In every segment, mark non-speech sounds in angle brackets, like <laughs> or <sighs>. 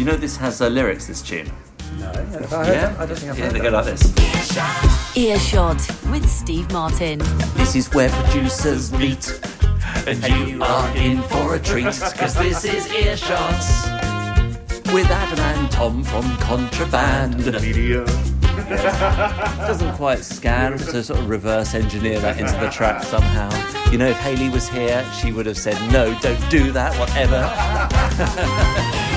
You know this has uh, lyrics, this tune? No, I don't, Yeah? I don't think I've yeah, heard they go like this. Earshot with Steve Martin. This is where producers meet. And you are in for a treat, because this is Earshot. With Adam and Tom from Contraband. The Media. <laughs> doesn't quite scan to sort of reverse engineer that into the track somehow. You know, if Haley was here, she would have said, no, don't do that, whatever. <laughs>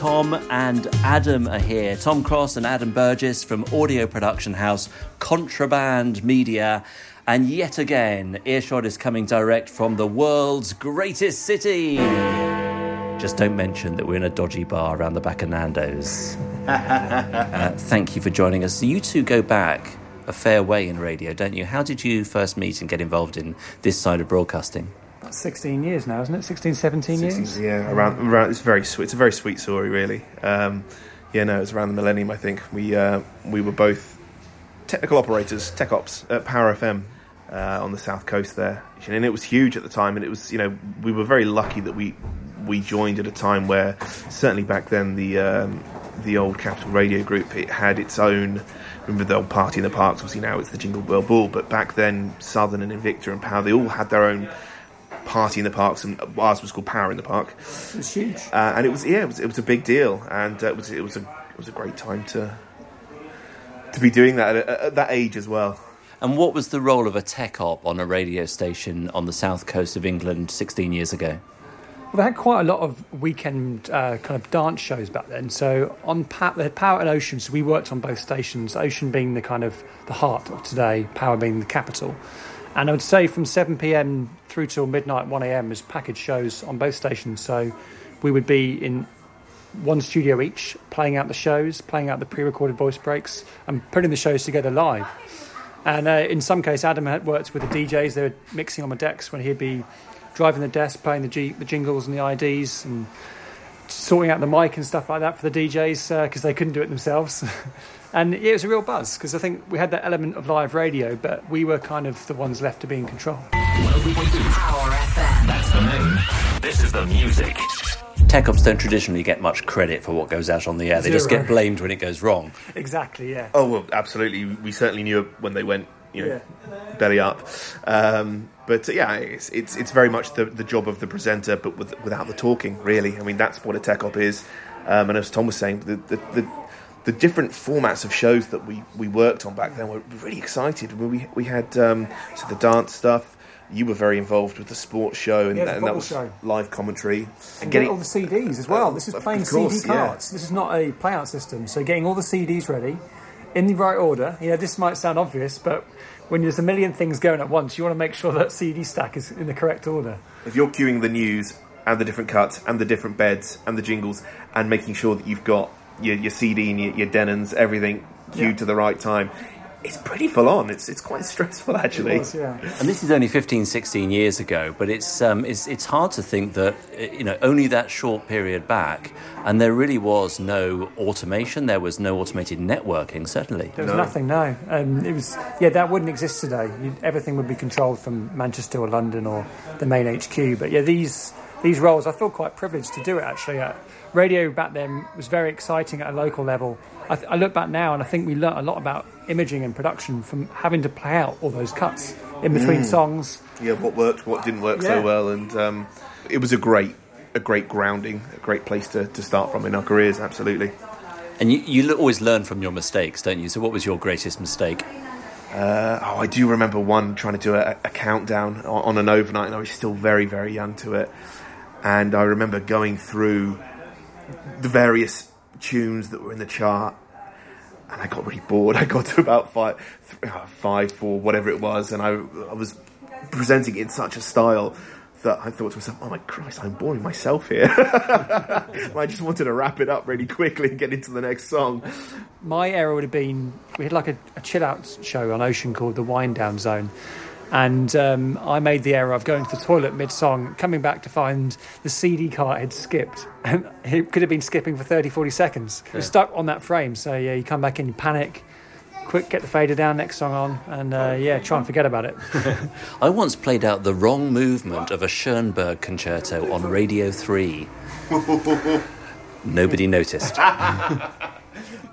Tom and Adam are here. Tom Cross and Adam Burgess from audio production house Contraband Media. And yet again, Earshot is coming direct from the world's greatest city. Just don't mention that we're in a dodgy bar around the back of Nando's. Uh, thank you for joining us. You two go back a fair way in radio, don't you? How did you first meet and get involved in this side of broadcasting? 16 years now, isn't it? 16, 17 years? Yeah, around around. It's very sweet. It's a very sweet story, really. Um, yeah, no, it was around the millennium. I think we uh, we were both technical operators, tech ops at Power FM uh, on the south coast there, and it was huge at the time. And it was, you know, we were very lucky that we we joined at a time where certainly back then the um, the old Capital Radio Group it had its own. Remember the old Party in the Parks? Obviously now it's the Jingle Bell Ball, but back then Southern and Invicta and Power they all had their own party in the parks, and ours was called Power in the Park. It was huge. Uh, and it was yeah, it was, it was a big deal, and uh, it was it was a it was a great time to to be doing that at, at that age as well. And what was the role of a tech op on a radio station on the south coast of England 16 years ago? Well, they had quite a lot of weekend uh, kind of dance shows back then. So on pa- they had Power and Ocean, so we worked on both stations. Ocean being the kind of the heart of today, Power being the capital. And I would say from 7 p.m. through till midnight, 1 a.m. is package shows on both stations. So we would be in one studio each, playing out the shows, playing out the pre-recorded voice breaks, and putting the shows together live. And uh, in some case, Adam had worked with the DJs. They were mixing on the decks when he'd be driving the desk, playing the, G- the jingles and the IDs, and sorting out the mic and stuff like that for the DJs because they couldn't do it themselves. <laughs> and yeah, it was a real buzz because I think we had that element of live radio, but we were kind of the ones left to be in control. Well we went to power FM. That's the name. This is the music. Tech ops don't traditionally get much credit for what goes out on the air. They just get blamed when it goes wrong. Exactly, yeah. Oh well, absolutely. We certainly knew when they went, you know, belly up. Um, but uh, yeah, it's, it's it's very much the, the job of the presenter, but with, without the talking. Really, I mean, that's what a tech op is. Um, and as Tom was saying, the the, the the different formats of shows that we, we worked on back then were really excited. We we had um, so the dance stuff. You were very involved with the sports show, and, Yeah, that, and that was show. live commentary and getting all the CDs as well. This is playing course, CD yeah. cards. This is not a playout system. So getting all the CDs ready in the right order. Yeah, this might sound obvious, but when there's a million things going at once, you want to make sure that CD stack is in the correct order. if you're queuing the news and the different cuts and the different beds and the jingles and making sure that you've got your, your CD and your, your Denons, everything queued Yeah. to the right time, it's pretty full on. It's it's quite stressful actually. Was, yeah. And this is only 15, 16 years ago, but it's, um, it's, it's hard to think that, uh, you know, only that short period back, and there really was no automation, there was no automated networking, certainly. There was No. nothing, no. Um, it was, yeah, that wouldn't exist today. you everything would be controlled from Manchester or London or the main HQ. But yeah, these these roles, I feel quite privileged to do it actually. Uh, radio back then was very exciting at a local level. I, th- I look back now and I think we learnt a lot about imaging and production from having to play out all those cuts in between songs. Yeah, what worked, what didn't work so well, and um, it was a great a great grounding, a great place to, to start from in our careers. Absolutely. And you, you always learn from your mistakes, don't you? So, what was your greatest mistake? Uh, oh, I do remember one trying to do a, a countdown on, on an overnight, and I was still very, very young to it. And I remember going through the various tunes that were in the chart, and I got really bored. <laughs> I got to about five, th- uh, five, four, whatever it was, and I, I was presenting it in such a style that I thought to myself, "Oh my Christ, I'm boring myself here." <laughs> I just wanted to wrap it up really quickly and get into the next song. my era would have been we had like a, a chill out show on Ocean called the Wind Down Zone. And um, I made the error of going to the toilet mid song, coming back to find the CD cart had skipped. <laughs> And it could have been skipping for 30, 40 seconds. It was stuck on that frame. So, yeah, you come back in, you panic, quick, get the fader down, next song on, and uh, yeah, try and forget about it. <laughs> I once played out the wrong movement of a Schoenberg concerto on Radio 3. <laughs> Nobody noticed.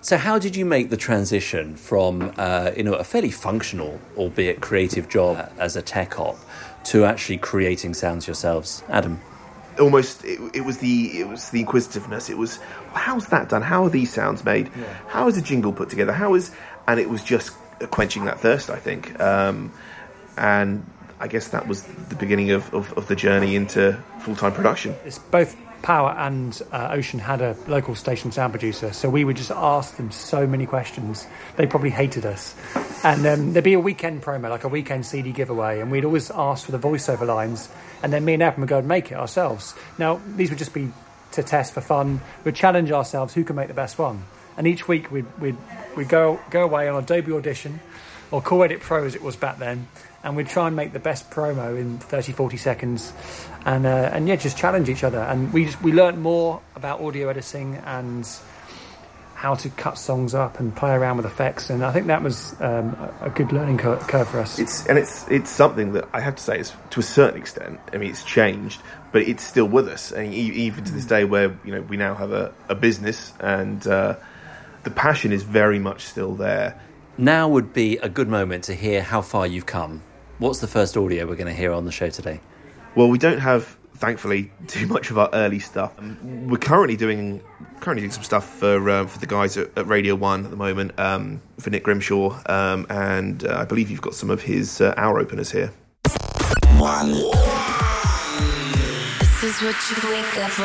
So, how did you make the transition from uh, you know a fairly functional, albeit creative job as a tech op, to actually creating sounds yourselves, Adam? almost it, it was the it was the inquisitiveness. It was how's that done? How are these sounds made? How is a jingle put together? How is and it was just quenching that thirst i think. Um, and i guess that was the beginning of, of, of the journey into full-time production. It's both Power and uh, Ocean had a local station sound producer, so we would just ask them so many questions. They probably hated us. And um, there'd be a weekend promo, like a weekend CD giveaway, and we'd always ask for the voiceover lines, and then me and Adam would go and make it ourselves. Now, these would just be to test for fun. We'd challenge ourselves who can make the best one. And each week we'd, we'd, we'd go, go away on Adobe Audition, or Cool Edit Pro as it was back then, and we'd try and make the best promo in 30, 40 seconds, and uh, and yeah, just challenge each other. And we just, we learned more about audio editing and how to cut songs up and play around with effects, and I think that was um, a a good learning cur- curve for us. it's and it's it's something that I have to say is to a certain extent. I mean, it's changed, but it's still with us, and e- even to this day, where you know we now have a, a business, and uh, the passion is very much still there. Now would be a good moment to hear how far you've come. What's the first audio we're going to hear on the show today? Well, we don't have, thankfully, <laughs> too much of our early stuff. Um, We're currently doing currently doing some stuff for uh, for the guys at, at Radio One at the moment um, for Nick Grimshaw, um, and uh, I believe you've got some of his uh, hour openers here. One. This is what you wake up for.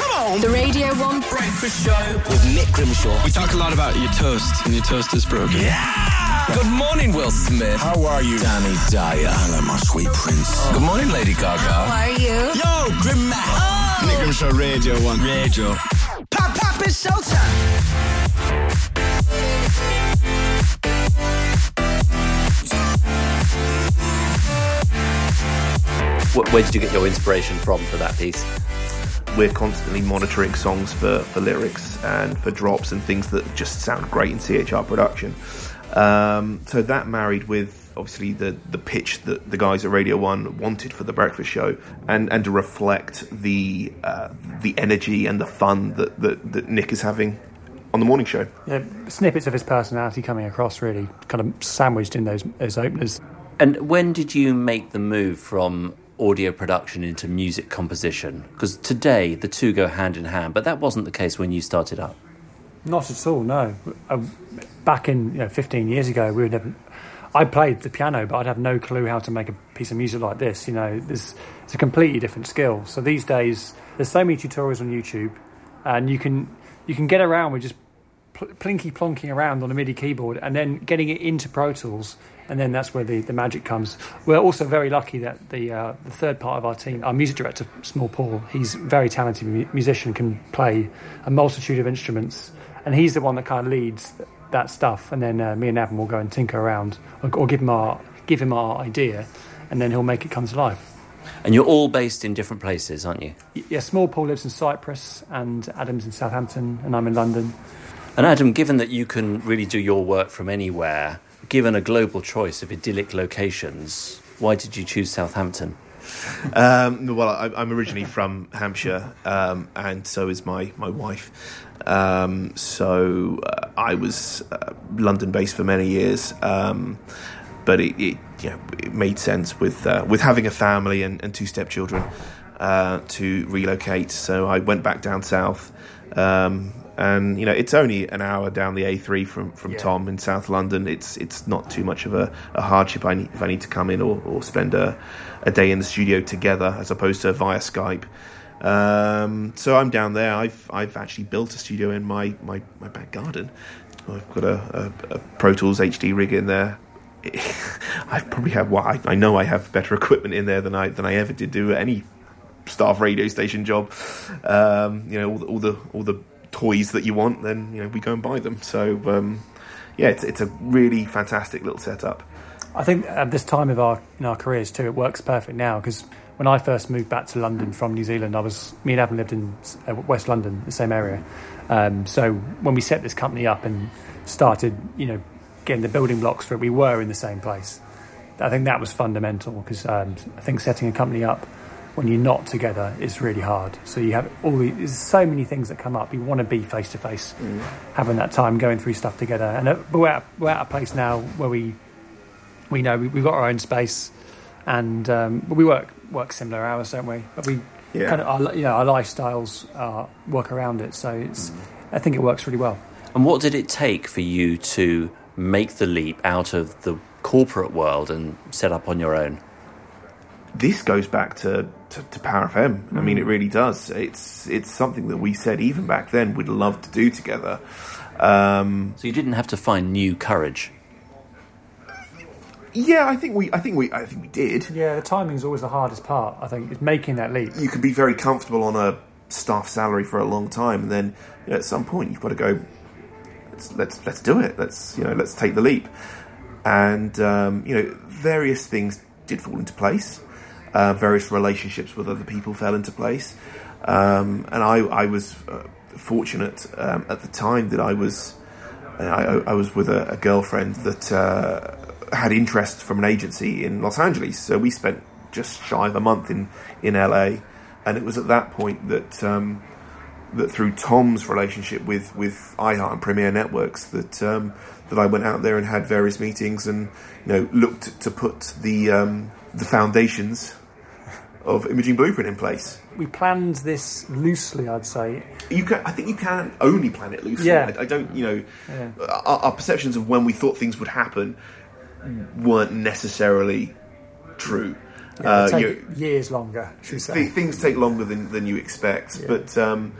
Come on! The Radio 1 Breakfast Show with Nick Grimshaw. We talk a lot about your toast, and your toast is broken. Yeah! Good morning, Will Smith. How are you? Danny Dyer. Hello, my sweet prince. Good morning, Lady Gaga. How are you? Yo, Grim Mac. Oh. Nick Grimshaw Radio 1. Radio. Pop, pop, it's showtime. Where did you get your inspiration from for that piece? We're constantly monitoring songs for, for lyrics and for drops and things that just sound great in CHR production. Um, so that married with obviously the, the pitch that the guys at Radio One wanted for the breakfast show, and, and to reflect the uh, the energy and the fun that, that, that Nick is having on the morning show. yeah, snippets of his personality coming across, really kind of sandwiched in those those openers. And when did you make the move from audio production into music composition? Because today the two go hand in hand, but that wasn't the case when you started up. Not at all. No. Uh, back in you know, 15 years ago, we would never. I played the piano, but I'd have no clue how to make a piece of music like this. You know, there's, it's a completely different skill. So these days, there's so many tutorials on YouTube, and you can you can get around with just pl- plinky plonking around on a MIDI keyboard, and then getting it into Pro Tools, and then that's where the, the magic comes. We're also very lucky that the uh, the third part of our team, our music director, Small Paul, he's a very talented mu- musician, can play a multitude of instruments, and he's the one that kind of leads that stuff. And then uh, me and Adam will go and tinker around, or, or give him our give him our idea, and then he'll make it come to life. And you're all based in different places, aren't you? Yeah, Small Paul lives in Cyprus, and Adam's in Southampton, and I'm in London. And Adam, given that you can really do your work from anywhere, given a global choice of idyllic locations, why did you choose Southampton? Um, well, I, I'm originally from Hampshire, um, and so is my my wife. Um, so uh, I was uh, London based for many years, um, but it, it you know it made sense with uh, with having a family and, and two stepchildren uh, to relocate. So I went back down south. Um, and you know it's only an hour down the A3 from, from Tom in South London. It's it's not too much of a, a hardship. I need, if I need to come in or, or spend a, a day in the studio together as opposed to via Skype. Um, so I'm down there. I've I've actually built a studio in my, my, my back garden. I've got a, a, a Pro Tools HD rig in there. <laughs> I probably have. Well, I, I know I have better equipment in there than I than I ever did do any staff radio station job. Um, you know, all the, all the all the toys that you want, then you know we go and buy them. So um, yeah, it's it's a really fantastic little setup. I think at this time of our in our careers too, it works perfect now because when I first moved back to London from New Zealand, I was me and Adam lived in uh, West London, the same area. Um, so when we set this company up and started, you know, getting the building blocks for it, we were in the same place. I think that was fundamental because um, I think setting a company up when you're not together is really hard. So you have all the, there's so many things that come up. You want to be face to face, having that time going through stuff together. And uh, but we're at, we're at a place now where we we know we, we've got our own space, and um, we work work similar hours, don't we? But we Yeah. kind of our, you know our lifestyles uh, work around it. So it's I think it works really well. And what did it take for you to make the leap out of the corporate world and set up on your own? this goes back to, to, to Power FM. I mean, it really does. It's it's something that we said even back then we'd love to do together. Um, So you didn't have to find new courage. Yeah, I think we I think we I think we did. Yeah, the timing's always the hardest part. I think is making that leap. You can be very comfortable on a staff salary for a long time, and then you know, at some point you've got to go. Let's let's let's do it. Let's you know let's take the leap. And um, you know various things did fall into place. Uh, various relationships with other people fell into place, um, and I I was uh, fortunate um, at the time that I was I, I I was with a, a girlfriend that uh, had interest from an agency in Los Angeles. So we spent just shy of a month in, in LA, and it was at that point that um, that through Tom's relationship with with iHeart and Premiere Networks that um, that I went out there and had various meetings and you know looked to put the um, the foundations of Imaging Blueprint in place. We planned this loosely, I'd say. You can, I think you can only plan it loosely. Yeah. I, I don't, you know, Yeah. our, our perceptions of when we thought things would happen weren't necessarily true. Uh, you- years longer, should say? th- things take longer than, than you expect, Yeah. but um,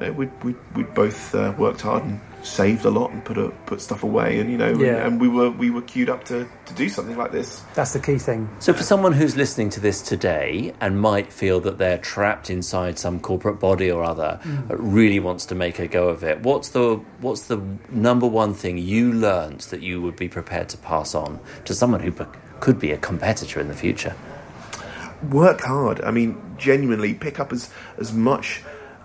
we we we both uh, worked hard and saved a lot and put a, put stuff away, and you know, Yeah. and, and we were we were queued up to, to do something like this. That's the key thing. So, for someone who's listening to this today and might feel that they're trapped inside some corporate body or other, but really wants to make a go of it, what's the what's the number one thing you learned that you would be prepared to pass on to someone who be- could be a competitor in the future? work hard. I mean, genuinely pick up as as much,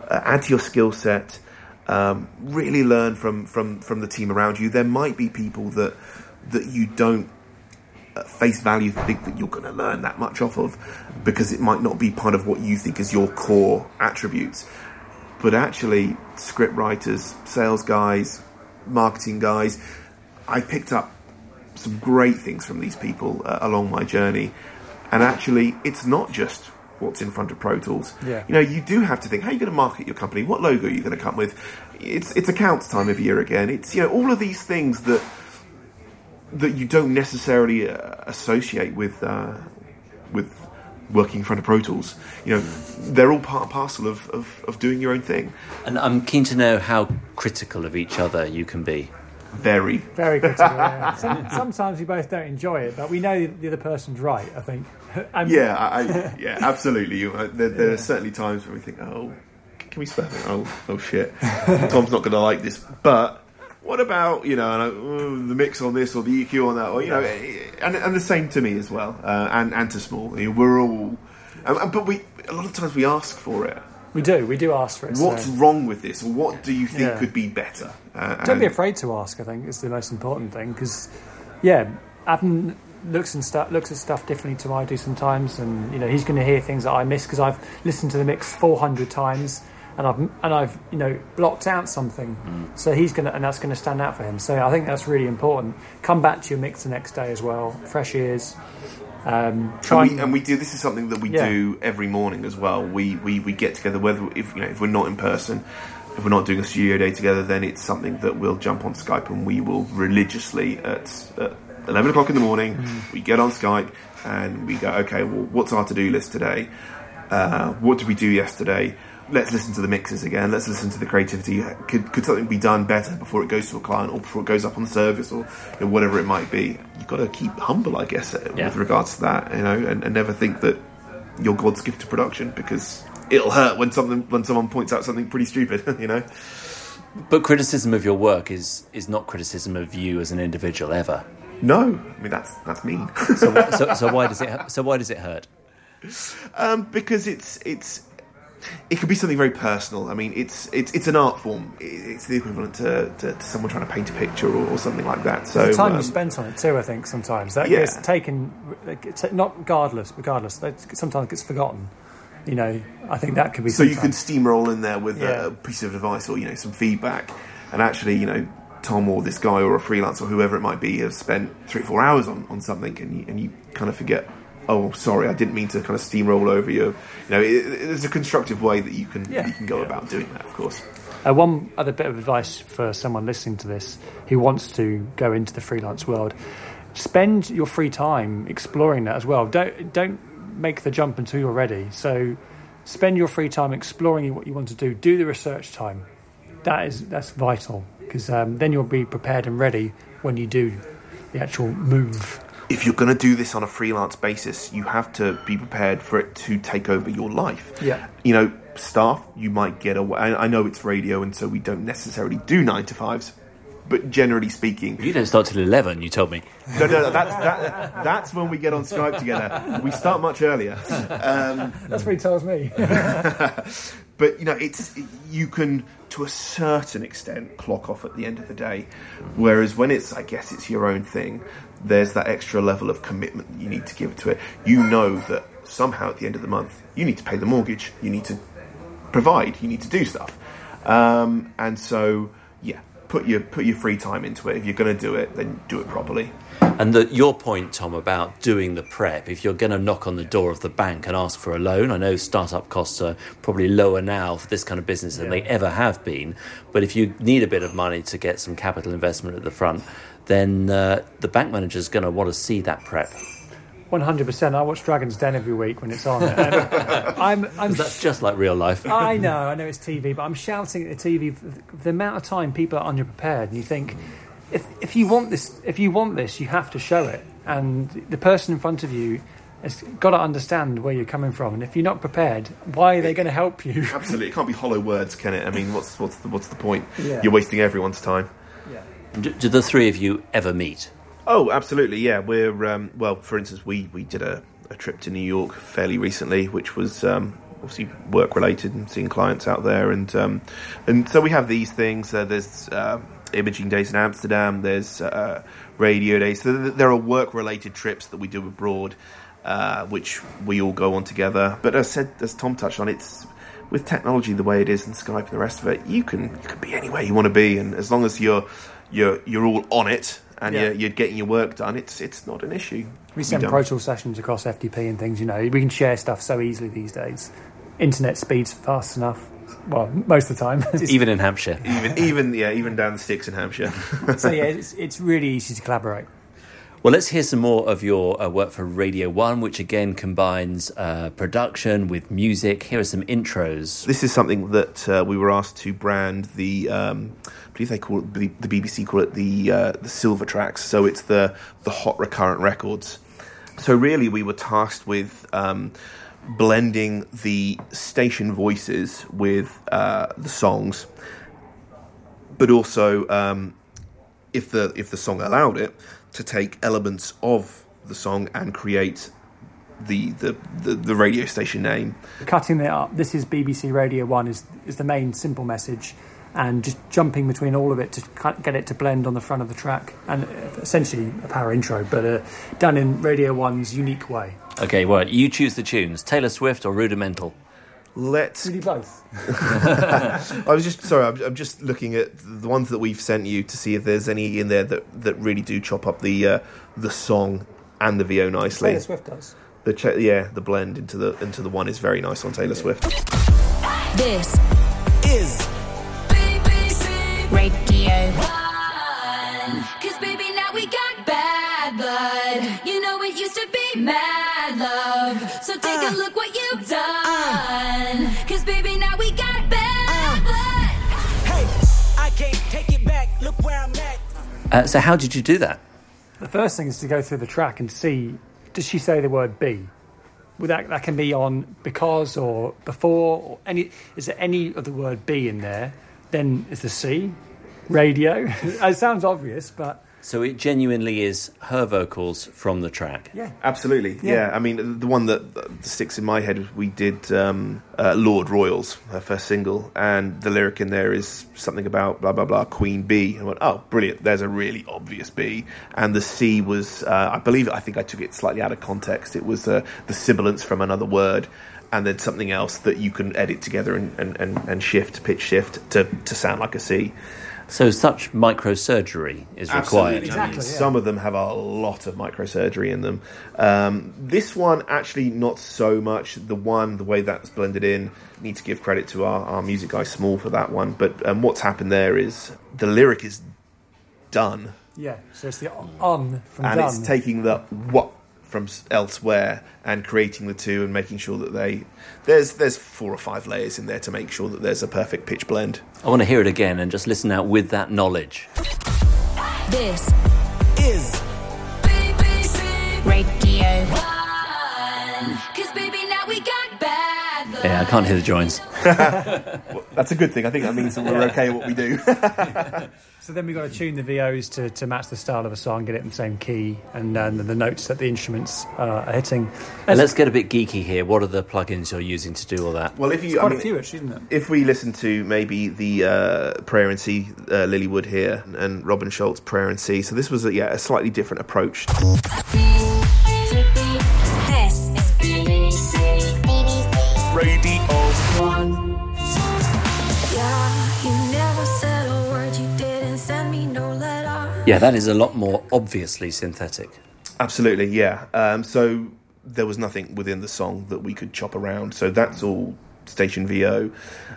uh, add to your skill set. Um, really learn from from from the team around you. There might be people that that you don't at face value think that you're going to learn that much off of because it might not be part of what you think is your core attributes. But actually, script writers, sales guys, marketing guys, I picked up some great things from these people uh, along my journey. And actually, it's not just what's in front of Pro Tools. Yeah. You know, you do have to think, how are you going to market your company? What logo are you going to come with? It's it's accounts time of year again. It's you know all of these things that that you don't necessarily uh, associate with uh, with working in front of Pro Tools. You know, they're all part and parcel of, of, of doing your own thing. And I'm keen to know how critical of each other you can be. Very. Very critical. yeah. <laughs> Some, sometimes we both don't enjoy it, but we know the other person's right. I think. <laughs> And Yeah, I, yeah, <laughs> absolutely. You, uh, there, there are certainly times when we think, oh, can we spare it? Oh, oh shit, Tom's not going to like this. But what about you know the mix on this or the EQ on that, or you know, eh, and, and the same to me as well, uh, and and to small. You we're all, and- but we a lot of times we ask for it. We do. We do ask for it. so- What's wrong with this, what do you think Yeah. could be better? Uh, Don't be afraid to ask. I think is the most important thing because, yeah, Adam looks and stuff looks at stuff differently to I do sometimes, and you know he's going to hear things that I miss because I've listened to the mix four hundred times and I've and I've you know blocked out something, so he's going to and that's going to stand out for him. So I think that's really important. Come back to your mix the next day as well, fresh ears. Um, try and we, and we do. This is something that we Yeah. do every morning as well. We, we we get together whether if you know if we're not in person, if we're not doing a studio day together, then it's something that we'll jump on Skype and we will religiously at, at eleven o'clock in the morning. Mm. We get on Skype and we go, okay, well, what's our to do list today? Uh, what did we do yesterday? Let's listen to the mixes again. Let's listen to the creativity. Could, could something be done better before it goes to a client or before it goes up on the service or you know, whatever it might be? You've got to keep humble, I guess, Yeah. with regards to that, you know, and, and never think that you're God's gift to production because it'll hurt when something when someone points out something pretty stupid, <laughs> you know. But criticism of your work is is not criticism of you as an individual ever. No, I mean that's that's mean. So, so, <laughs> so why does it so why does it hurt? um, because it's it's it could be something very personal. I mean, it's it's it's an art form. It's the equivalent to, to, to someone trying to paint a picture or, or something like that. So the time um, you spent on it too. I think sometimes that Yeah. gets taken, not regardless. Regardless, that sometimes gets forgotten. You know, I think that could be. So you can steamroll in there with Yeah. a piece of advice or you know some feedback, and actually you know Tom or this guy or a freelancer or whoever it might be has spent three or four hours on, on something, and you, and you kind of forget. Oh, sorry, I didn't mean to kind of steamroll over you. You know, it, it- there's a constructive way that you can Yeah. you can go about doing that. Of course. Uh, one other bit of advice for someone listening to this who wants to go into the freelance world: spend your free time exploring that as well. Don't don't make the jump until you're ready. So spend your free time exploring what you want to do. Do the research time. That is that's vital because um, then you'll be prepared and ready when you do the actual move. If you're going to do this on a freelance basis, you have to be prepared for it to take over your life. Yeah. You know, staff, you might get away. I I know it's radio, and so we don't necessarily do nine to fives, but generally speaking, You don't start till 11, you told me. no, no, no, that's that, that's when we get on Skype together. We start much earlier. Um, <laughs> That's what he tells me. <laughs> but you know, it's you can to a certain extent clock off at the end of the day. Whereas when it's, I guess, it's your own thing. There's that extra level of commitment you need to give to it. You know that somehow at the end of the month you need to pay the mortgage. You need to provide. You need to do stuff. Um, and so, yeah, put your put your free time into it. If you're going to do it, then do it properly. And the, your point, Tom, about doing the prep, if you're going to knock on the door of the bank and ask for a loan, I know startup costs are probably lower now for this kind of business than they ever have been. But if you need a bit of money to get some capital investment at the front, then uh, the bank manager is going to want to see that prep. One hundred percent. I watch Dragon's Den every week when it's on. <laughs> I'm I'm That's just like real life. I <laughs> know, I know it's TV, but I'm shouting at the TV. The amount of time people are underprepared, and you think, if if you want this, if you want this, you have to show it. And the person in front of you has got to understand where you're coming from. And if you're not prepared, why are they going to help you? <laughs> Absolutely, it can't be hollow words, can it? I mean, what's what's the, what's the point? Yeah. You're wasting everyone's time. Do, do the three of you ever meet? Oh, absolutely. Yeah, we're um, well. For instance, we we did a, a trip to New York fairly recently, which was um, obviously work related and seeing clients out there, and um, and so we have these things. Uh, there's uh, imaging days in Amsterdam. There's uh, radio days. So there are work related trips that we do abroad, uh, which we all go on together. But as said, as Tom touched on, it's with technology the way it is and Skype and the rest of it. You can you can be anywhere you want to be, and as long as you're you're you're all on it and Yeah. you're, you're getting your work done, it's it's not an issue. We send Pro Tool sessions across FTP and things. You know, we can share stuff so easily these days. Internet speeds fast enough. Well, most of the time. <laughs> Even in Hampshire. even even yeah even down the sticks in Hampshire. <laughs> so yeah, it's, it's really easy to collaborate. Well, let's hear some more of your uh, work for Radio 1, which again combines uh, production with music. Here are some intros. this is something that uh, we were asked to brand the. Um, I believe they call it the, the BBC call it the uh, the silver tracks. So it's the the hot recurrent records. So really, we were tasked with um, blending the station voices with uh, the songs, but also um, if the if the song allowed it to take elements of the song and create the the, the, the radio station name. cutting it up. This is BBC Radio One is is the main simple message, and just jumping between all of it to get it to blend on the front of the track, and uh, essentially a power intro, but uh, done in Radio One's unique way. Okay, well, you choose the tunes Taylor Swift or Rudimental. Let's Really both. <laughs> I was just sorry. I'm, I'm just looking at the ones that we've sent you to see if there's any in there that, that really do chop up the uh, the song and the VO nicely. Taylor Swift does. The ch- yeah, the blend into the into the one is very nice on Taylor Swift. This Is BBC radio. Blood. You know it used to be mad love. So take a uh. look what you've uh. done. Cause baby, now we got bad uh. blood. hey, I can't take it back. Look where I'm at. Uh, so, how did you do that? The first thing is to go through the track and see does she say the word be? Well, that that can be on because or before or any. Is there any of the word be in there? Then is the C, radio. <laughs> it sounds obvious, but So, it genuinely is her vocals from the track. yeah. Absolutely, yeah. I mean, the one that that sticks in my head, we did um, uh, Lorde Royals, her first single, and the lyric in there is something about blah blah blah Queen Bee. And I went, oh, brilliant! There's a really obvious B, and the C was, uh, I believe, I think I took it slightly out of context. It was uh, the sibilance from another word. and then something else that you can edit together and, and, and, and shift, pitch shift to, to sound like a C. So such microsurgery is required. I mean, Exactly, yeah. Some of them have a lot of microsurgery in them. Um, this one, actually, not so much. The one, the way that's blended in, need to give credit to our, our music guy Small for that one. But um, what's happened there is the lyric is done, Yeah, so it's the on from and done. it's taking the what from elsewhere and creating the two and making sure that they there's there's four or five layers in there to make sure that there's a perfect pitch blend. I want to hear it again and just listen out with that knowledge. This Is BBC radio. One. Cause baby, now we got bad blood. Yeah, I can't hear the joins. That's a good thing. I think that means that we're okay at what we do. So then we've got to tune the VOs to, to match the style of a song, get it in the same key, and then the notes that the instruments uh, are hitting. And let's get a bit geeky here. What are the plugins you're using to do all that? well, if you I quite mean, a few, actually, isn't it? if we listen to maybe the uh, Prayer in C, uh, Lilly Wood here, and Robin Schulz Prayer in C, so this was a, yeah a slightly different approach. This is Yeah, Yeah, that is a lot more obviously synthetic. Absolutely, yeah. Um, so there was nothing within the song that we could chop around, so that's all station VO.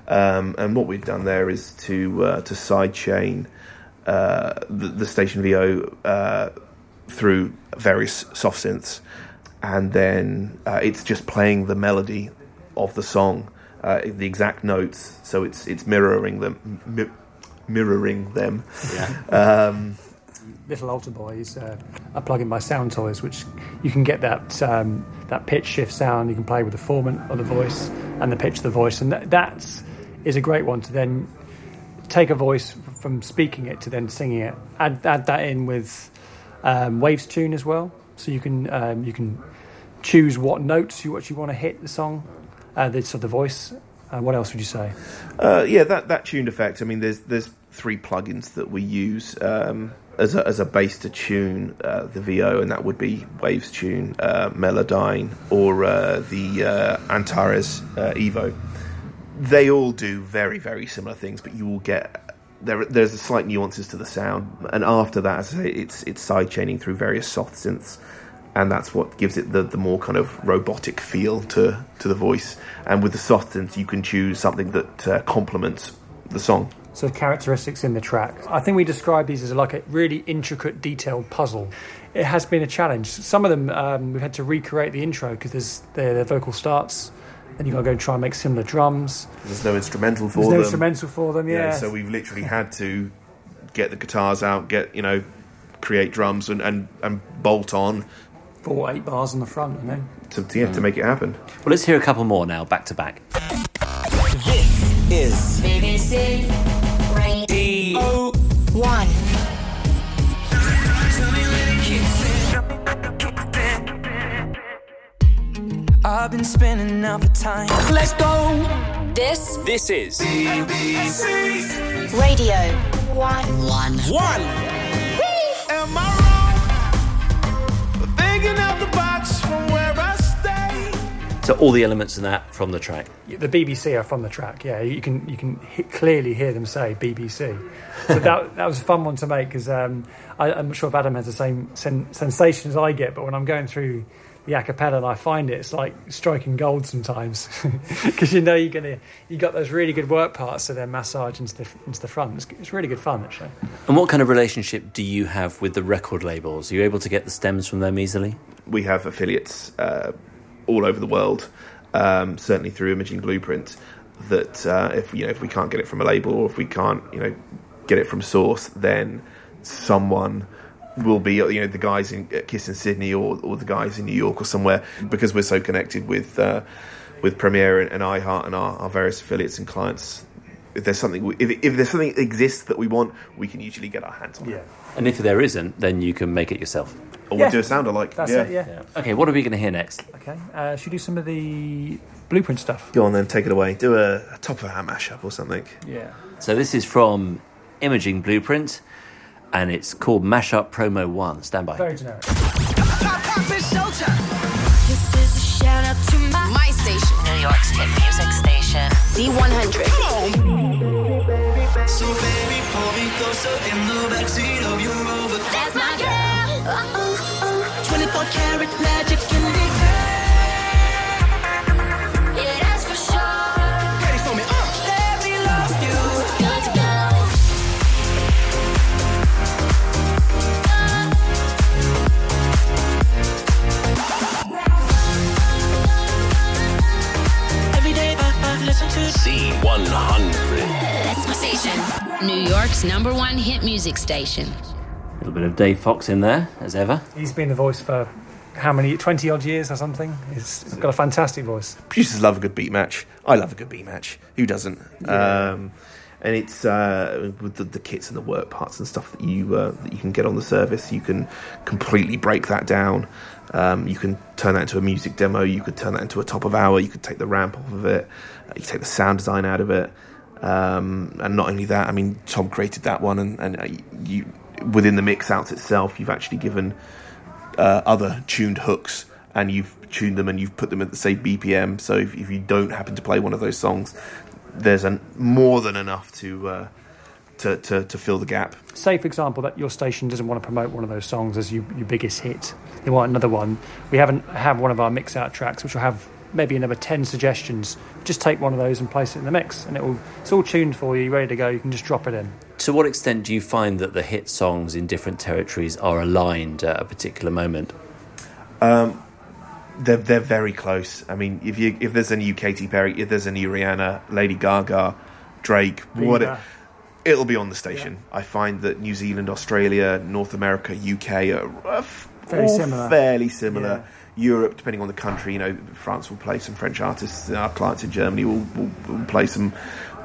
Um, and what we've done there is to uh, to sidechain uh, the, the station VO uh, through various soft synths, and then uh, it's just playing the melody of the song, uh, the exact notes. So it's it's mirroring them, mi- mirroring them. Um, Little AlterBoy is uh, a plugin by Sound Toys, which you can get that um, that pitch shift sound. You can play with the formant of the voice and the pitch of the voice, and that that's, is a great one to then take a voice from speaking it to then singing it. Add add that in with um, Waves Tune as well, so you can um, you can choose what notes you what you want to hit the song, uh, the so the voice. Uh, what else would you say? Uh, yeah, that that tuned effect. I mean, there's there's three plugins that we use um, as a as a base to tune uh, the VO, and that would be Waves Tune, uh, Melodyne, or uh, the uh, Antares uh, Evo. They all do very very similar things, but you will get there. There's a slight nuances to the sound, and after that, it's it's side chaining through various soft synths and that's what gives it the, the more kind of robotic feel to, to the voice. And with the soft synths, you can choose something that uh, complements the song. So characteristics in the track. I think we describe these as like a really intricate, detailed puzzle. It has been a challenge. Some of them um, we've had to recreate the intro because there's their, the vocal starts, and you've got to go and try and make similar drums. There's no instrumental for There's no them. instrumental for them. You know, Yeah. so we've literally had to get the guitars out, get you know, create drums and, and, and bolt on Four eight bars on the front, you know. to to, yeah, to make it happen. Well, let's hear a couple more now, back to back. this is BBC Radio 1. I've been spinning out for time. Let's go. This This is Radio 1. 1. one. So all the elements in that from the track. The BBC are from the track. Yeah, you can you can he- clearly hear them say BBC. So that <laughs> that was a fun one to make because um, I- I'm not sure if Adam has the same sen- sensation as I get, but when I'm going through the acapella and I find it, it's like striking gold sometimes <laughs> because you know you're gonna you got those really good work parts to then massage into the into the front. It's, it's really good fun actually. And what kind of relationship do you have with the record labels? Are you able to get the stems from them easily? we have affiliates uh, all over the world, um, certainly through Imaging Blueprint. That uh, if you know if we can't get it from a label or if we can't you know get it from source, then someone will be you know the guys in KIIS in Sydney or, or the guys in New York or somewhere because we're so connected with uh, with Premiere and, and iHeart and our, our various affiliates and clients. If there's something we, if, if there's something that exists that we want, we can usually get our hands on it. And if there isn't, then you can make it yourself. Or Yeah. we'll do a sound alike. That's yeah. it. Yeah. Okay, what are we going to hear next? Okay. Uh, should we do some of the blueprint stuff? Go on then, take it away. Do a, a top of a hat mashup or something. Yeah. So this is from Imaging Blueprint, and it's called Mashup Promo One. Stand by. Very generic. This is a shout out to my station. New York's hit music station. Z100. So baby, pull me closer in the backseat of your New York's number one hit music station. A little bit of Dave Foxx in there, as ever. He's been the voice for how many, 20 odd years or something? He's got a fantastic voice. Producers love a good beat match. I love a good beat match. Who doesn't? Um, and it's uh, with the, the kits and the work parts and stuff that you uh, that you can get on the service. You can completely break that down. Um, you can turn that into a music demo. You could turn that into a top of hour. You could take the ramp off of it. Uh, you take the sound design out of it. Um, and not only that, I mean, Tom created that one, and, and uh, you within the mix out itself, you've actually given uh, other tuned hooks and you've tuned them and you've put them at the same BPM. So if, if you don't happen to play one of those songs, there's an, more than enough to, uh, to, to to fill the gap. Say, for example, that your station doesn't want to promote one of those songs as you, your biggest hit. They want another one. We haven't have one of our mix out tracks, which will have maybe another 10 suggestions. Just take one of those and place it in the mix, and it will, it's all tuned for you, ready to go. You can just drop it in. To what extent do you find that the hit songs in different territories are aligned at a particular moment? They're they're very close. I mean, if you if there's a new Katy Perry, if there's a new Rihanna, Lady Gaga, Drake, what it, it'll be on the station. I find that New Zealand, Australia, North America, UK are uh, f- Very all similar. fairly similar. Yeah. Europe, depending on the country, you know, France will play some French artists. Our clients in Germany will, will, will play some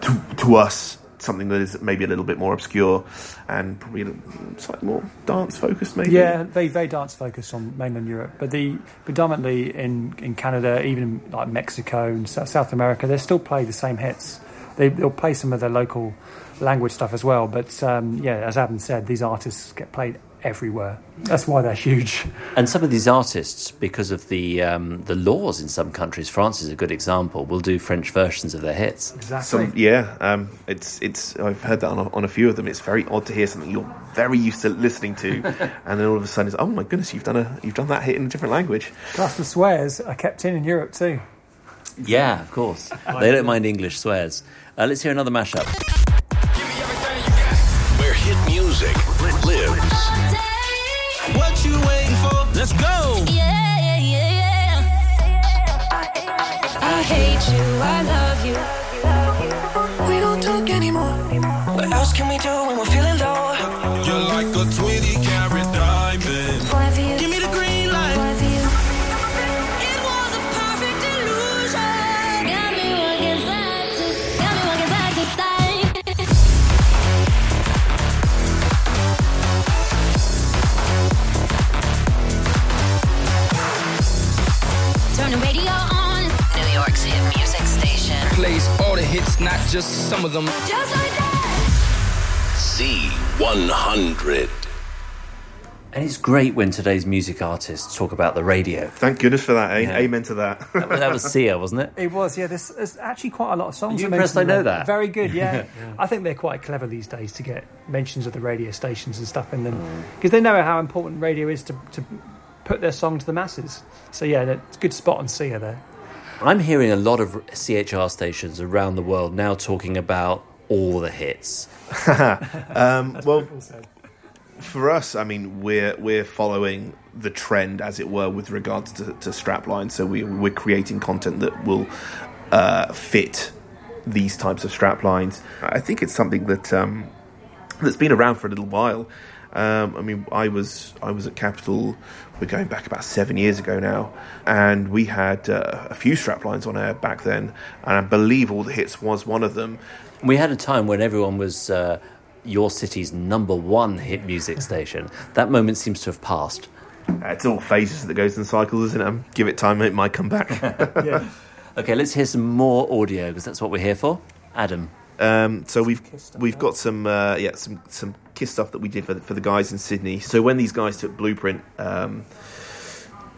to, to us something that is maybe a little bit more obscure and probably slightly more dance focused. Maybe Yeah, they they dance focused on mainland Europe, but the predominantly in, in Canada, even like Mexico and South, America, they still play the same hits. They, they'll play some of their local language stuff as well. But um, yeah, as Adam said, these artists get played everywhere. That's why they're huge. And some of these artists, because of the um, the laws in some countries, France is a good example, will do French versions of their hits. Exactly. Some, yeah, um, it's it's. I've heard that on a, on a few of them. It's very odd to hear something you're very used to listening to, <laughs> and then all of a sudden it's oh my goodness, you've done a you've done that hit in a different language. Plus the swears are kept in in Europe too. Yeah, of course. <laughs> they don't mind English swears. Uh, let's hear another mashup. What you waiting for. Let's go. Yeah, yeah, yeah. I hate you, I love you. We don't talk anymore. What else can we do just some of them. just like that. C100. And it's great when today's music artists talk about the radio. Thank goodness for that. Eh? Yeah. Amen to that. That was, that was <laughs> Sia, wasn't it? It was, yeah. There's, there's actually quite a lot of songs. Are you that impressed I know that? Very good, <laughs> yeah. I think they're quite clever these days to get mentions of the radio stations and stuff in them Mm. because they know how important radio is to, to put their song to the masses. So yeah, it's a good spot on Sia there. I'm hearing a lot of CHR stations around the world now talking about all the hits. <laughs> um, well, for us, I mean, we're we're following the trend, as it were, with regards to, to strapline. So we we're creating content that will uh, fit these types of straplines. I think it's something that um, that's been around for a little while. Um, I mean, I was I was at Capital. We're going back about seven years ago now, and we had uh, a few straplines on air back then, and I believe all the hits was one of them. We had a time when everyone was uh, your city's number one hit music station. That moment seems to have passed. Uh, it's all phases that goes in cycles, isn't it? Um, give it time, it might come back. <laughs> Okay, let's hear some more audio because that's what we're here for. Adam. Um, so we've we've got some uh, yeah some some KIIS stuff that we did for the, for the guys in Sydney. So when these guys took Blueprint, um,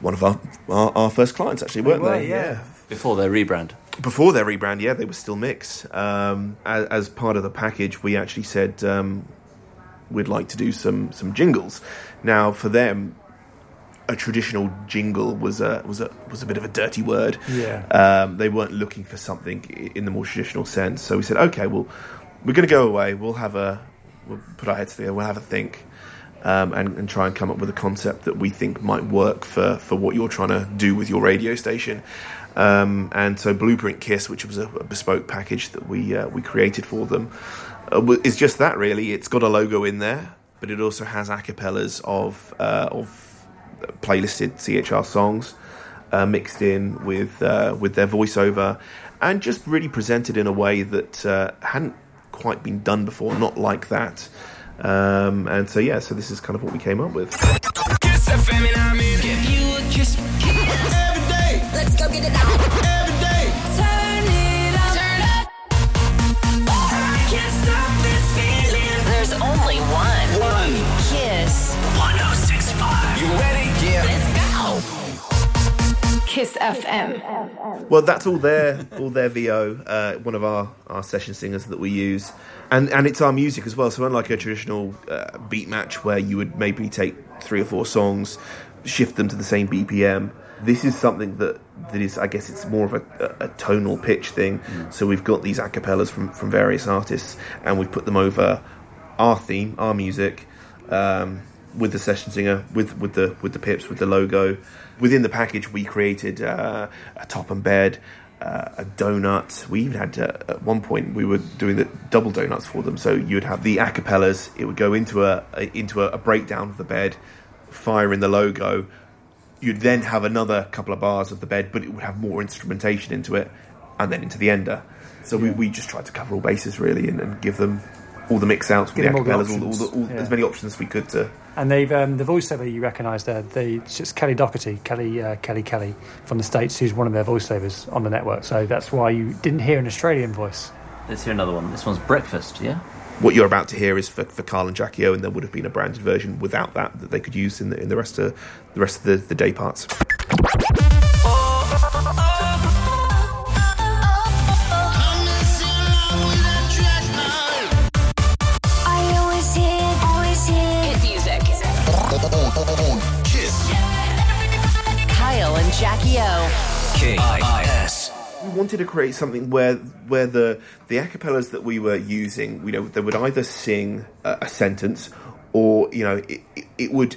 one of our, our our first clients actually weren't were, they? yeah. Before their rebrand. before their rebrand, yeah, they were still Mix. Um, as, as part of the package, we actually said um, we'd like to do some some jingles. Now, for them, a traditional jingle was a was a was a bit of a dirty word. Yeah. Um, they weren't looking for something in the more traditional sense. So we said, okay, well, we're going to go away. We'll have a we'll put our heads together. We'll have a think. Um, and, and try and come up with a concept that we think might work for, for what you're trying to do with your radio station. Um, and so Blueprint KIIS, which was a, a bespoke package that we uh, we created for them, uh, is just that really. It's got a logo in there, but it also has acapellas of uh, of playlisted CHR songs uh, mixed in with uh, with their voiceover, and just really presented in a way that uh, hadn't quite been done before, not like that. Um, and so yeah, so this is kind of what we came up with. KIIS FM. Well, that's all their all their VO. Uh, one of our, our session singers that we use, and and it's our music as well. So unlike a traditional uh, beat match where you would maybe take three or four songs, shift them to the same BPM. This is something that that is, I guess, it's more of a, a tonal pitch thing. So we've got these acapellas from from various artists, and we've put them over our theme, our music. Um, with the session singer, with with the with the pips, with the logo. Within the package, we created uh, a top and bed, uh, a donut. We even had uh, at one point we were doing the double donuts for them. So you'd have the acapellas. It would go into a, a into a, a breakdown of the bed, fire in the logo. You'd then have another couple of bars of the bed, but it would have more instrumentation into it, and then into the ender. So we, we just tried to cover all bases really, and, and give them all the mix outs, Give the all the acapellas, all, the- all, the, options, all, yeah. as many options as we could to And they've um, the voiceover you recognise there. The it's just Kelly Doherty, Kelly uh, Kelly Kelly from the states, who's one of their voiceovers on the network. So that's why you didn't hear an Australian voice. Let's hear another one. This one's Breakfast, yeah? what you're about to hear is for, for Kyle and Jackie O, and there would have been a branded version without that that they could use in the in the rest of the rest of the, the day parts. Jackie O. K-I-S. We wanted to create something where where the the acapellas that we were using, you know, they would either sing a, a sentence, or you know, it, it, it would.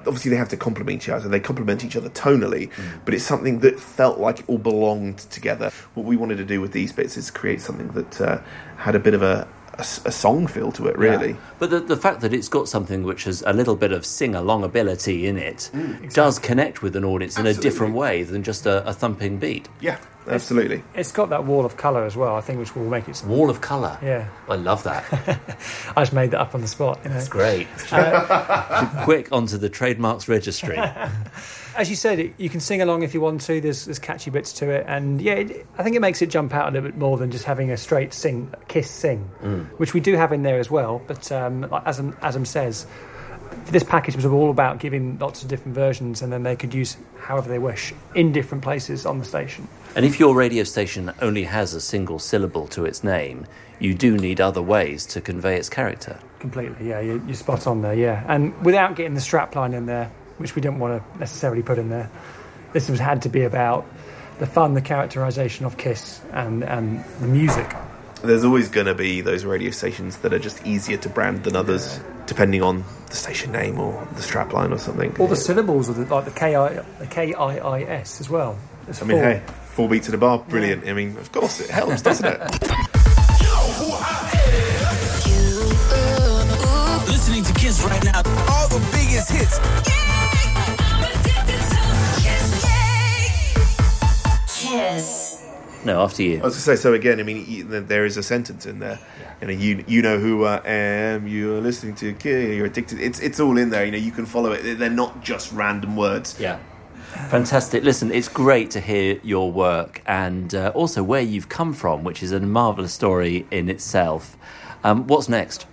Obviously, they have to complement each other. They complement each other tonally, but it's something that felt like it all belonged together. What we wanted to do with these bits is create something that uh, had a bit of a, a s- a song feel to it, really. Yeah. But the, the fact that it's got something which has a little bit of sing along ability in it mm, does connect with an audience in a different way than just a, a thumping beat. Yeah, absolutely. It's got that wall of colour as well. I think which will make it. Wall of colour. Yeah, I love that. <laughs> I just made that up on the spot. You know. It's great. Uh, <laughs> Quick onto the trademarks registry. <laughs> As you said, it, you can sing along if you want to. There's, there's catchy bits to it, and yeah, it, I think it makes it jump out a little bit more than just having a straight sing, kiss, sing, which we do have in there as well. But um, like Adam, Adam says, this package was all about giving lots of different versions, and then they could use however they wish in different places on the station. And if your radio station only has a single syllable to its name, you do need other ways to convey its character. Completely, yeah, you, you're spot on there, yeah. And without getting the strapline in there, which we didn't want to necessarily put in there, this was had to be about the fun, the characterisation of KIIS, and and the music. There's always going to be those radio stations that are just easier to brand than others, depending on the station name or the strapline or something. All the syllables of the, like the K I the K I I S as well. It's I mean, four. hey, four beats at a bar, brilliant. I mean, of course it helps, doesn't it? <laughs> Listening to KIIS right now. All the biggest hits. KIIS. No, after you. I was going to say, so again, I mean, there is a sentence in there. You know, you, you know who I am, you're listening to Kid, you're addicted. It's, it's all in there, you know, you can follow it. They're not just random words. Yeah. Fantastic. Listen, it's great to hear your work and uh, also where you've come from, which is a marvellous story in itself. Um, what's next?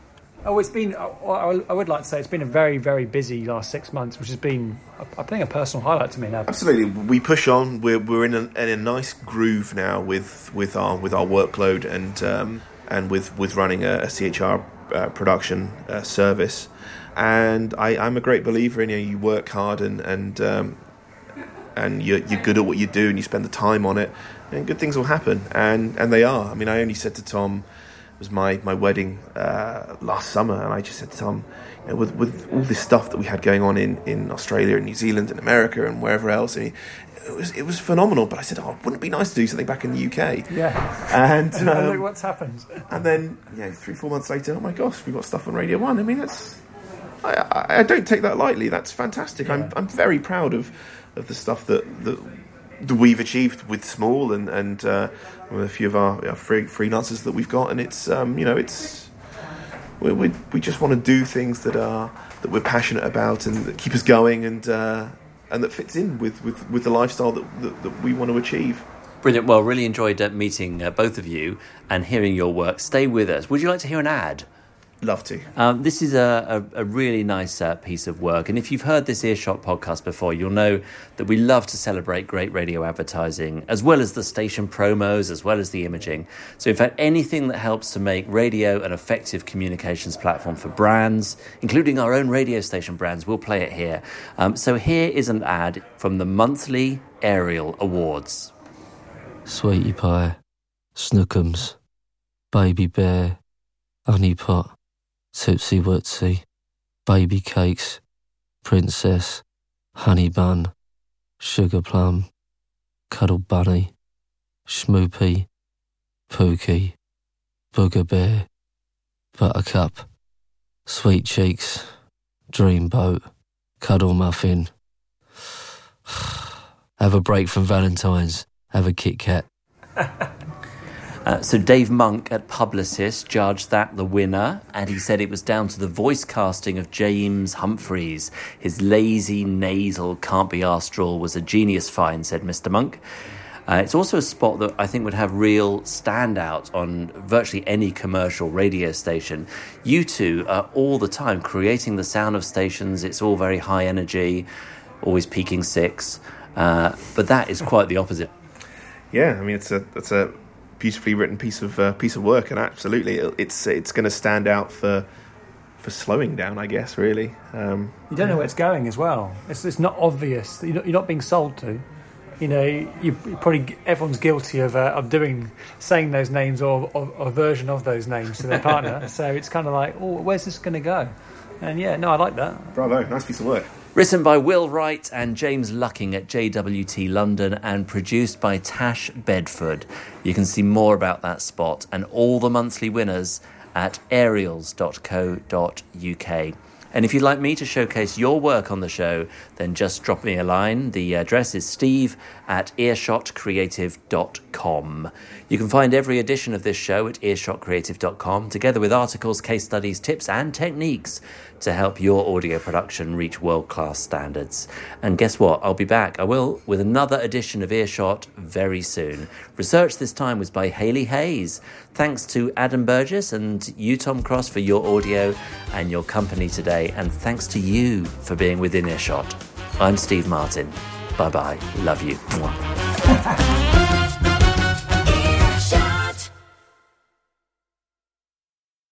Oh, it's been. I I would like to say it's been a very, very busy last six months, which has been, I think, a personal highlight to me now. Absolutely, we push on. We're we're in a, in a nice groove now with with our with our workload and um, and with with running a, a CHR uh, production uh, service. And I, I'm a great believer in you. Know, you work hard and and um, and you're, you're good at what you do and you spend the time on it, and good things will happen. And and they are. I mean, I only said to Tom was my my wedding uh, last summer, and I just said to Tom, you know, with with all this stuff that we had going on in, in Australia and New Zealand and America and wherever else, and he, it was it was phenomenal. But I said, oh, wouldn't it be nice to do something back in the UK? Yeah. And <laughs> um, look what's happened. And then, you know, three four months later, oh my gosh, we've got stuff on Radio One. I mean, that's I, I, I don't take that lightly. That's fantastic. Yeah. I'm I'm very proud of of the stuff that, that we've achieved with Small and and uh, with a few of our, free, freelancers that we've got. And it's um, you know it's we, we we just want to do things that are that we're passionate about and that keep us going and uh, and that fits in with, with, with the lifestyle that, that, that we want to achieve. Brilliant. Well, really enjoyed uh, meeting uh, both of you and hearing your work. Stay with us. Would you like to hear an ad? Love to. Um, this is a, a, a really nice uh, piece of work. And if you've heard this Earshot podcast before, you'll know that we love to celebrate great radio advertising, as well as the station promos, as well as the imaging. So, in fact, anything that helps to make radio an effective communications platform for brands, including our own radio station brands, we'll play it here. Um, so, here is an ad from the monthly Aerial Awards. Sweetie Pie, Snookums, Baby Bear, Honey Pot, Tipsy Wootsy, Baby Cakes, Princess, Honey Bun, Sugar Plum, Cuddle Bunny, Schmoopy, Pookie, Booger Bear, Buttercup, Sweet Cheeks, Dreamboat, Cuddle Muffin. <sighs> Have a break from Valentine's. Have a Kit Kat. <laughs> Uh, so Dave Monk at Publicis judged that the winner, and he said it was down to the voice casting of James Humphreys. His lazy, nasal, can't be arsed drawl was a genius find, said Mr. Monk. Uh, it's also a spot that I think would have real standout on virtually any commercial radio station. You two are all the time creating the sound of stations. It's all very high energy, always peaking six. Uh, but that is quite the opposite. Yeah, I mean it's a it's a beautifully written piece of uh, piece of work, and absolutely, it's it's going to stand out for for slowing down, I guess. Really, um, You don't know where it's going as well. It's, it's not obvious. You're not, you're not being sold to. You know, you, you probably everyone's guilty of uh, of doing saying those names or, or, or a version of those names to their partner. <laughs> so it's kind of like, oh, where's this going to go? And yeah, no, I like that. bravo, nice piece of work. Written by Will Wright and James Lucking at JWT London and produced by Tash Bedford. You can see more about that spot and all the monthly winners at aerials.co.uk. And if you'd like me to showcase your work on the show, then just drop me a line. The address is steve at earshotcreative.com. You can find every edition of this show at earshotcreative.com, together with articles, case studies, tips, and techniques to help your audio production reach world class standards. And guess what? I'll be back. I will with another edition of Earshot very soon. Research this time was by Haley Hayes. Thanks to Adam Burgess and you, Tom Cross, for your audio and your company today. And thanks to you for being within Earshot. I'm Steve Martin. Bye bye. Love you. <laughs>